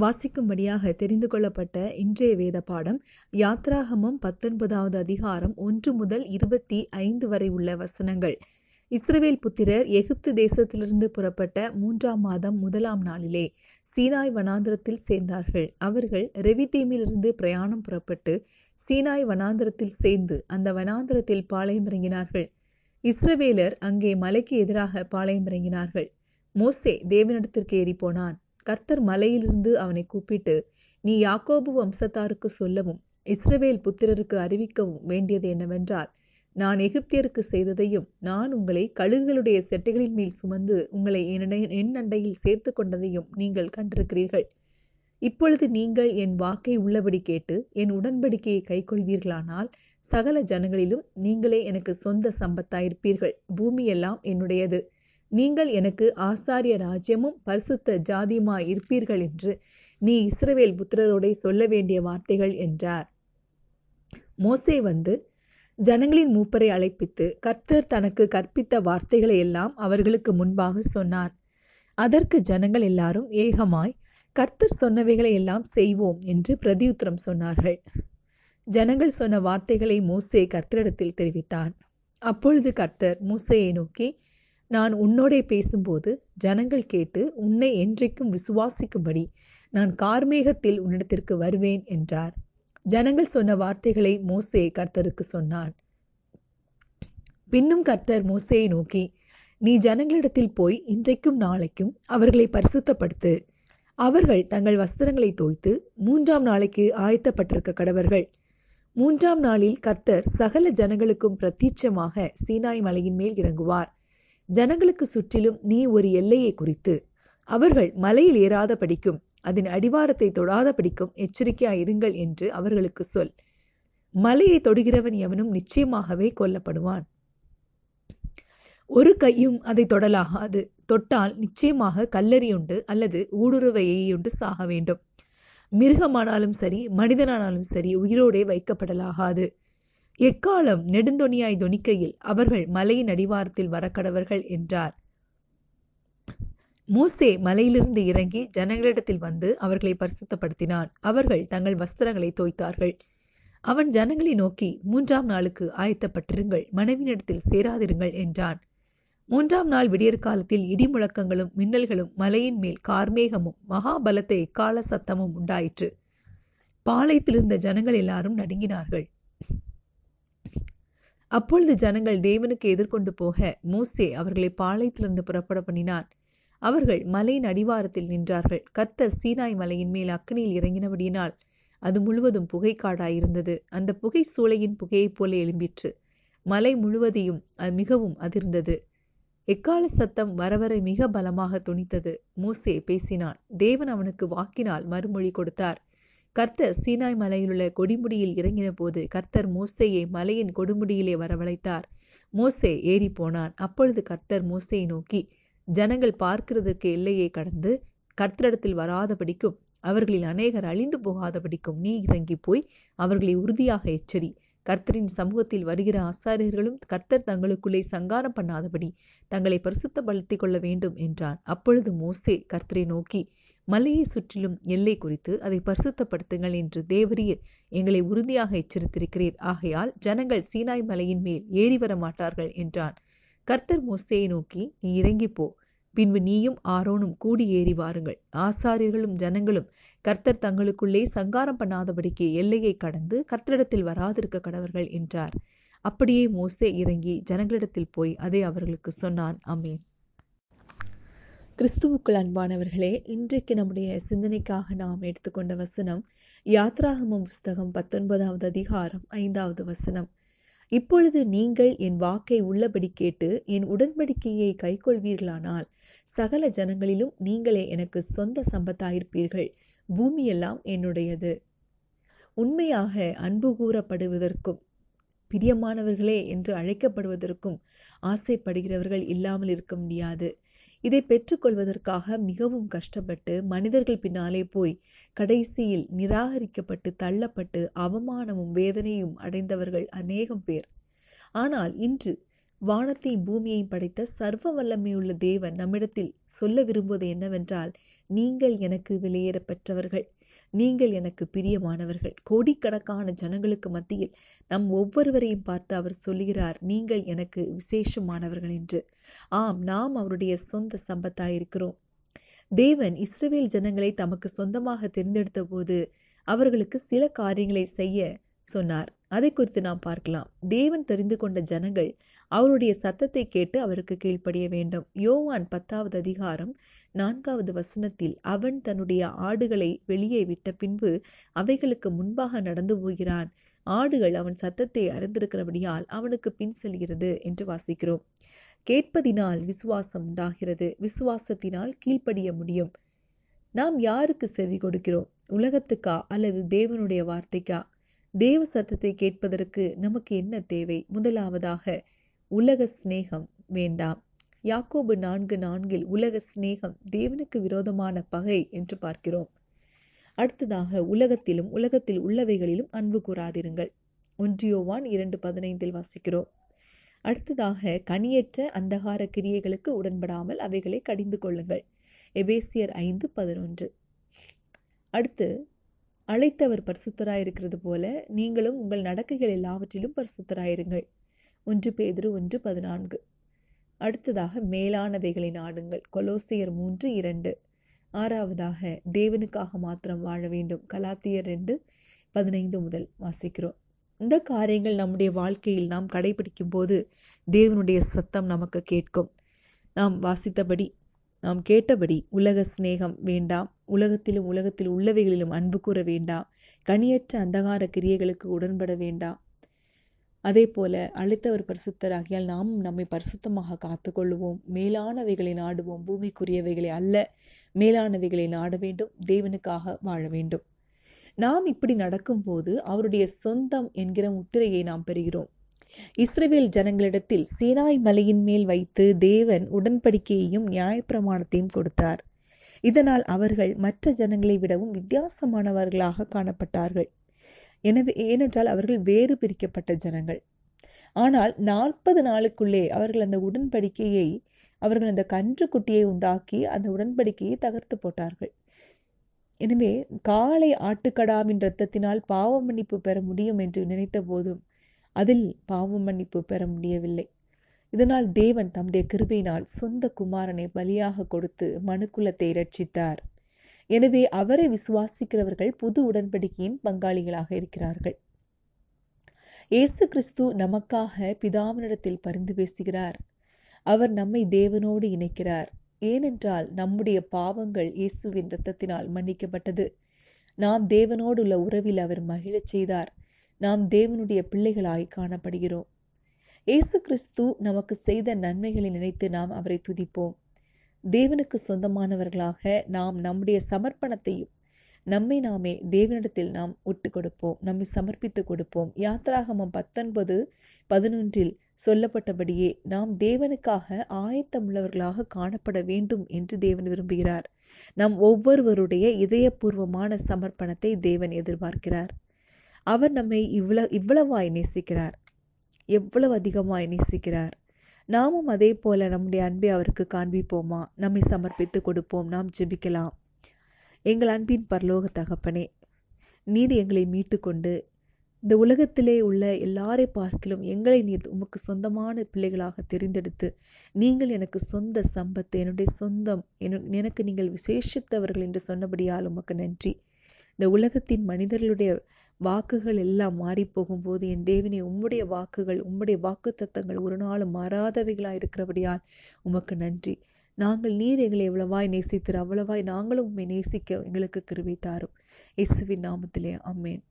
வாசிக்கும்படியாக தெரிந்து கொள்ளப்பட்ட இன்றைய வேத பாடம் யாத்ராகமம் பத்தொன்பதாவது அதிகாரம் ஒன்று முதல் இருபத்தி ஐந்து வரை உள்ள வசனங்கள். இஸ்ரவேல் புத்திரர் எகிப்து தேசத்திலிருந்து புறப்பட்ட மூன்றாம் மாதம் முதலாம் நாளிலே சீனாய் வனாந்திரத்தில் சேர்ந்தார்கள். அவர்கள் ரெவிதீமிலிருந்து பிரயாணம் புறப்பட்டு சீனாய் வனாந்திரத்தில் சேர்ந்து அந்த வனாந்திரத்தில் பாளையம் இறங்கினார்கள். இஸ்ரவேலர் அங்கே மலைக்கு எதிராக பாளையம் இறங்கினார்கள். மோசே தேவனிடத்திற்கு ஏறி போனான் கர்த்தர் மலையிலிருந்து அவனை கூப்பிட்டு நீ யாக்கோபு வம்சத்தாருக்கு சொல்லவும் இஸ்ரவேல் புத்திரருக்கு அறிவிக்கவும் வேண்டியது என்னவென்றால் நான் எகிப்தியருக்கு செய்ததையும் நான் உங்களை கழுகுகளுடைய செட்டைகளின் மேல் சுமந்து உங்களை என் அண்டையில் சேர்த்து கொண்டதையும் நீங்கள் கண்டிருக்கிறீர்கள். இப்பொழுது நீங்கள் என் வாக்கை உள்ளபடி கேட்டு என் உடன்படிக்கையை கைக்கொள்வீர்களானால் சகல ஜனங்களிலும் நீங்களே எனக்கு சொந்த சம்பத்தாயிருப்பீர்கள். பூமியெல்லாம் என்னுடையது. நீங்கள் எனக்கு ஆசாரிய ராஜ்யமும் பரிசுத்த ஜாதியுமாய் இருப்பீர்கள் என்று நீ இஸ்ரவேல் புத்திரரோடே சொல்ல வேண்டிய வார்த்தைகள் என்றார். மோசே வந்து ஜனங்களின் மூப்பரை அழைப்பித்து கர்த்தர் தனக்கு கற்பித்த வார்த்தைகளை எல்லாம் அவர்களுக்கு முன்பாக சொன்னார். அதற்கு ஜனங்கள் எல்லாரும் ஏகமாய் கர்த்தர் சொன்னவைகளை எல்லாம் செய்வோம் என்று பிரதியுத்தரம் சொன்னார்கள். ஜனங்கள் சொன்ன வார்த்தைகளை மோசே கர்த்தரிடத்தில் தெரிவித்தான். அப்பொழுது கர்த்தர் மூசையை நோக்கி நான் உன்னோடே பேசும்போது ஜனங்கள் கேட்டு உன்னை என்றைக்கும் விசுவாசிக்கும்படி நான் கார்மேகத்தில் உன்னிடத்திற்கு வருவேன் என்றார். ஜனங்கள் சொன்ன வார்த்தைகளை மோசே கர்த்தருக்கு சொன்னான் பின்னும் கர்த்தர் மோசையை நோக்கி நீ ஜனங்களிடத்தில் போய் இன்றைக்கும் நாளைக்கும் அவர்களை பரிசுத்தப்படுத்து. அவர்கள் தங்கள் வஸ்திரங்களை தோய்த்து மூன்றாம் நாளைக்கு ஆயத்தப்பட்டிருக்க கடவர்கள். மூன்றாம் நாளில் கர்த்தர் சகல ஜனங்களுக்கும் பிரத்யட்சமாக சீனாய் மலையின் மேல் இறங்குவார். ஜனங்களுக்கு சுற்றிலும் நீ ஒரு எல்லையை குறித்து. அவர்கள் மலையில் ஏறாத படிக்கும் அதன் அடிவாரத்தை தொடாத படிக்கும் எச்சரிக்கையாயிருங்கள் என்று அவர்களுக்கு சொல். மலையை தொடுகிறவன் எவனும் நிச்சயமாகவே கொல்லப்படுவான். ஒரு கையும் அதை தொடலாகாது. தொட்டால் நிச்சயமாக கல்லறியுண்டு அல்லது ஊடுருவையுண்டு சாக வேண்டும். மிருகமானாலும் சரி மனிதனானாலும் சரி உயிரோடே வைக்கப்படலாகாது. எக்காலம் நெடுந்தொனியாய் தொனிக்கையில் அவர்கள் மலையின் அடிவாரத்தில் வரக்கடவர்கள் என்றார். மூசே மலையிலிருந்து இறங்கி ஜனங்களிடத்தில் வந்து அவர்களை பரிசுத்தப்படுத்தினான். அவர்கள் தங்கள் வஸ்திரங்களை தோய்த்தார்கள். அவன் ஜனங்களை நோக்கி மூன்றாம் நாளுக்கு ஆயத்தப்பட்டிருங்கள் மனைவினிடத்தில் சேராதிருங்கள் என்றான். மூன்றாம் நாள் விடியற் காலத்தில் இடி முழக்கங்களும் மின்னல்களும் மலையின் மேல் கார்மேகமும் மகாபலத்தை எக்கால சத்தமும் உண்டாயிற்று. பாளையத்திலிருந்த ஜனங்கள் எல்லாரும் நடுங்கினார்கள். அப்பொழுது ஜனங்கள் தேவனுக்கு எதிர்கொண்டு போக மூசே அவர்களை பாளையத்திலிருந்து புறப்பட பண்ணினான். அவர்கள் மலையின் அடிவாரத்தில் நின்றார்கள். கர்த்தர் சீனாய் மலையின் மேல் அக்கனியில் இறங்கினபடியினால் அது முழுவதும் புகைக்காடாயிருந்தது. அந்த புகை சூளையின் புகையைப் போல எழும்பிற்று. மலை முழுவதையும் அது மிகவும் அதிர்ந்தது. எக்கால சத்தம் வரவரை மிக பலமாக துணித்தது மூசே பேசினான். தேவன் அவனுக்கு வாக்கினால் மறுமொழி கொடுத்தார். கர்த்தர் சீனாய் மலையிலுள்ள கொடிமுடியில் இறங்கின போது கர்த்தர் மோசையை மலையின் கொடுமுடியிலே வரவழைத்தார். மோசே ஏறி போனான் அப்பொழுது கர்த்தர் மோசையை நோக்கி ஜனங்கள் பார்க்கிறதற்கு எல்லையை கடந்து கர்த்தரிடத்தில் வராதபடிக்கும் அவர்களில் அநேகர் அழிந்து போகாதபடிக்கும் நீ இறங்கி போய் அவர்களை உறுதியாக எச்சரி. கர்த்தரின் சமூகத்தில் வருகிற ஆசாரியர்களும் கர்த்தர் தங்களுக்குள்ளே சங்காரம் பண்ணாதபடி தங்களை பரிசுத்தப்படுத்திக் கொள்ள வேண்டும் என்றான். அப்பொழுது மோசே கர்த்தரை நோக்கி மலையை சுற்றிலும் எல்லை குறித்து அதை பரிசுத்தப்படுத்துங்கள் என்று தேவரீர் எங்களை உறுதியாக எச்சரித்திருக்கிறீர். ஆகையால் ஜனங்கள் சீனாய் மலையின் மேல் ஏறி வர மாட்டார்கள் என்றான். கர்த்தர் மோசையை நோக்கி நீ இறங்கிப்போ பின்பு நீயும் ஆரோனும் கூடி ஏறி வாருங்கள். ஆசாரியர்களும் ஜனங்களும் கர்த்தர் தங்களுக்குள்ளே சங்காரம் பண்ணாதபடிக்கு எல்லையை கடந்து கர்த்தரிடத்தில் வராதிருக்க கடவர்கள் என்றார். அப்படியே மோசே இறங்கி ஜனங்களிடத்தில் போய் அதை அவர்களுக்கு சொன்னான். அமேன் கிறிஸ்துவுக்குள் அன்பானவர்களே இன்றைக்கு நம்முடைய சிந்தனைக்காக நாம் எடுத்துக்கொண்ட வசனம் யாத்ராகமம் புஸ்தகம் பத்தொன்பதாவது அதிகாரம் ஐந்தாவது வசனம். இப்பொழுது நீங்கள் என் வாக்கை உள்ளபடி கேட்டு என் உடன்படிக்கையை கைக்கொள்வீர்களானால் சகல ஜனங்களிலும் நீங்களே எனக்கு சொந்த சம்பத்தாயிருப்பீர்கள். பூமியெல்லாம் என்னுடையது. உண்மையாக அன்பு கூறப்படுவதற்கும் பிரியமானவர்களே என்று அழைக்கப்படுவதற்கும் ஆசைப்படுகிறவர்கள் இல்லாமல் இருக்க முடியாது. இதை பெற்றுக்கொள்வதற்காக மிகவும் கஷ்டப்பட்டு மனிதர்கள் பின்னாலே போய் கடைசியில் நிராகரிக்கப்பட்டு தள்ளப்பட்டு அவமானமும் வேதனையும் அடைந்தவர்கள் அநேகம் பேர். ஆனால் இன்று வானத்தையும் பூமியையும் படைத்த சர்வ வல்லமையுள்ள தேவன் நம்மிடத்தில் சொல்ல விரும்புவது என்னவென்றால் நீங்கள் எனக்கு வெளியேற பெற்றவர்கள். நீங்கள் எனக்கு பிரியமானவர்கள். கோடிக்கணக்கான ஜனங்களுக்கு மத்தியில் நம் ஒவ்வொருவரையும் பார்த்து அவர் சொல்லுகிறார் நீங்கள் எனக்கு விசேஷமானவர்கள் என்று. ஆம் நாம் அவருடைய சொந்த சம்பத்தாயிருக்கிறோம். தேவன் இஸ்ரேல் ஜனங்களை தமக்கு சொந்தமாக தெரிந்தெடுத்த போது அவர்களுக்கு சில காரியங்களை செய்ய சொன்னார். அதை குறித்து நாம் பார்க்கலாம். தேவன் தெரிந்து கொண்ட ஜனங்கள் அவருடைய சத்தத்தை கேட்டு அவருக்கு கீழ்ப்படிய வேண்டும். யோவான் பத்தாவது அதிகாரம் நான்காவது வசனத்தில் அவன் தன்னுடைய ஆடுகளை வெளியே விட்ட பின்பு அவைகளுக்கு முன்பாக நடந்து போகிறான். ஆடுகள் அவன் சத்தத்தை அறிந்திருக்கிறபடியால் அவனுக்கு பின் செல்கிறது என்று வாசிக்கிறோம். கேட்பதினால் விசுவாசம் உண்டாகிறது. விசுவாசத்தினால் கீழ்ப்படிய முடியும். நாம் யாருக்கு செவி கொடுக்கிறோம்? உலகத்துக்கா அல்லது தேவனுடைய வார்த்தைக்கா? தேவ சத்தத்தை கேட்பதற்கு நமக்கு என்ன தேவை? முதலாவதாக உலக சிநேகம் வேண்டாம். யாக்கோபு நான்கு நான்கில் உலக சிநேகம் தேவனுக்கு விரோதமான பகை என்று பார்க்கிறோம். அடுத்ததாக உலகத்திலும் உலகத்தில் உள்ளவைகளிலும் அன்பு கூறாதிருங்கள். ஒன்றியோவான் இரண்டு பதினைந்தில் வாசிக்கிறோம். அடுத்ததாக கனியற்ற அந்தகார கிரியைகளுக்கு உடன்படாமல் அவைகளை கடிந்து கொள்ளுங்கள். எபேசியர் ஐந்து பதினொன்று. அடுத்து அழைத்தவர் பரிசுத்தராயிருக்கிறது போல நீங்களும் உங்கள் நடக்கைகள் எல்லாவற்றிலும் பரிசுத்தராயிருங்கள். ஒன்று பேதிரு ஒன்று பதினான்கு. அடுத்ததாக மேலானவைகளை நாடுங்கள். கொலோசியர் மூன்று இரண்டு. ஆறாவதாக தேவனுக்காக மாத்திரம் வாழ வேண்டும். கலாத்தியர் ரெண்டு பதினைந்து முதல் வாசிக்கிறோம். இந்த காரியங்கள் நம்முடைய வாழ்க்கையில் நாம் கடைபிடிக்கும் போது தேவனுடைய சத்தம் நமக்கு கேட்கும். நாம் வாசித்தபடி நாம் கேட்டபடி உலக சிநேகம் வேண்டாம். உலகத்திலும் உலகத்தில் உள்ளவைகளிலும் அன்பு கூற வேண்டாம். கனியற்ற அந்தகார கிரியைகளுக்கு உடன்பட வேண்டாம். அதே போல அழைத்தவர் பரிசுத்தராகியால் நாமும் நம்மை பரிசுத்தமாக காத்துக்கொள்வோம் மேலானவைகளை நாடுவோம். பூமிக்குரியவைகளை அல்ல மேலானவைகளை நாட வேண்டும் தேவனுக்காக வாழ வேண்டும். நாம் இப்படி நடக்கும்போது அவருடைய சொந்தம் என்கிற முத்திரையை நாம் பெறுகிறோம். இஸ்ரேவேல் ஜனங்களிடத்தில் சீனாய் மலையின் மேல் வைத்து தேவன் உடன்படிக்கையையும் நியாயப்பிரமாணத்தையும் கொடுத்தார். இதனால் அவர்கள் மற்ற ஜனங்களை விடவும் வித்தியாசமானவர்களாக காணப்பட்டார்கள். எனவே ஏனென்றால் அவர்கள் வேறு பிரிக்கப்பட்ட ஜனங்கள். ஆனால் நாற்பது நாளுக்குள்ளே அவர்கள் அந்த உடன்படிக்கையை அவர்கள் அந்த கன்று குட்டியை உண்டாக்கி அந்த உடன்படிக்கையை தகர்த்து போட்டார்கள். எனவே காளை ஆட்டுக்கடாவின் இரத்தத்தினால் பாவ மன்னிப்பு பெற முடியும் என்று நினைத்த போதும் அதில் பாவ மன்னிப்பு பெற முடியவில்லை. இதனால் தேவன் தம்முடைய கிருபையினால் சொந்த குமாரனை பலியாக கொடுத்து மனுக்குலத்தை ரட்சித்தார் எனவே அவரை விசுவாசிக்கிறவர்கள் புது உடன்படிக்கையின் பங்காளிகளாக இருக்கிறார்கள். இயேசு கிறிஸ்து நமக்காக பிதாவினிடத்தில் பரிந்து பேசுகிறார். அவர் நம்மை தேவனோடு இணைக்கிறார். ஏனென்றால் நம்முடைய பாவங்கள் இயேசுவின் இரத்தத்தினால் மன்னிக்கப்பட்டது. நாம் தேவனோடு உள்ள உறவில் அவர் மகிழச் செய்தார். நாம் தேவனுடைய பிள்ளைகளாய் காணப்படுகிறோம். இயேசு கிறிஸ்து நமக்கு செய்த நன்மைகளை நினைத்து நாம் அவரை துதிப்போம். தேவனுக்கு சொந்தமானவர்களாக நாம் நம்முடைய சமர்ப்பணத்தையும் நம்மை நாமே தேவனிடத்தில் நாம் ஒட்டு கொடுப்போம் நம்மை சமர்ப்பித்து கொடுப்போம். யாத்ராகமம் பத்தொன்பது பதினொன்றில் சொல்லப்பட்டபடியே நாம் தேவனுக்காக ஆயத்தமுள்ளவர்களாக காணப்பட வேண்டும் என்று தேவன் விரும்புகிறார். நம் ஒவ்வொருவருடைய இதயபூர்வமான சமர்ப்பணத்தை தேவன் எதிர்பார்க்கிறார். அவர் நம்மை இவ்வளவு இவ்வளவாய் நேசிக்கிறார். எவ்வளவு அதிகமாய் நேசிக்கிறார். நாமும் அதே போல நம்முடைய அன்பை அவருக்கு காண்பிப்போமா? நம்மை சமர்ப்பித்து கொடுப்போம். நாம் ஜெபிக்கலாம். எங்கள் அன்பின் பரலோக தகப்பனே நீர் எங்களை மீட்டு கொண்டு இந்த உலகத்திலே உள்ள எல்லாரை பார்க்கிலும் எங்களை நீர் உமக்கு சொந்தமான பிள்ளைகளாக தெரிந்தெடுத்து நீங்கள் எனக்கு சொந்த சம்பத்து என்னுடைய சொந்தம் எனக்கு நீங்கள் விசேஷித்தவர்கள் என்று சொன்னபடியால் உமக்கு நன்றி. இந்த உலகத்தின் மனிதர்களுடைய வாக்குகள் எல்லாம் மாறி போகும்போது என் தேவனே உம்முடைய வாக்குகள் உம்முடைய வாக்கு தத்தங்கள் ஒரு நாளும் மாறாதவைகளாக இருக்கிறபடியால் உமக்கு நன்றி. நாங்கள் நீர் எங்களை எவ்வளவாய் நேசித்திரு அவ்வளவாய் நாங்களும் உண்மை நேசிக்க எங்களுக்கு கிருவை தாரும். இயேசுவின் நாமத்திலே அம்மேன்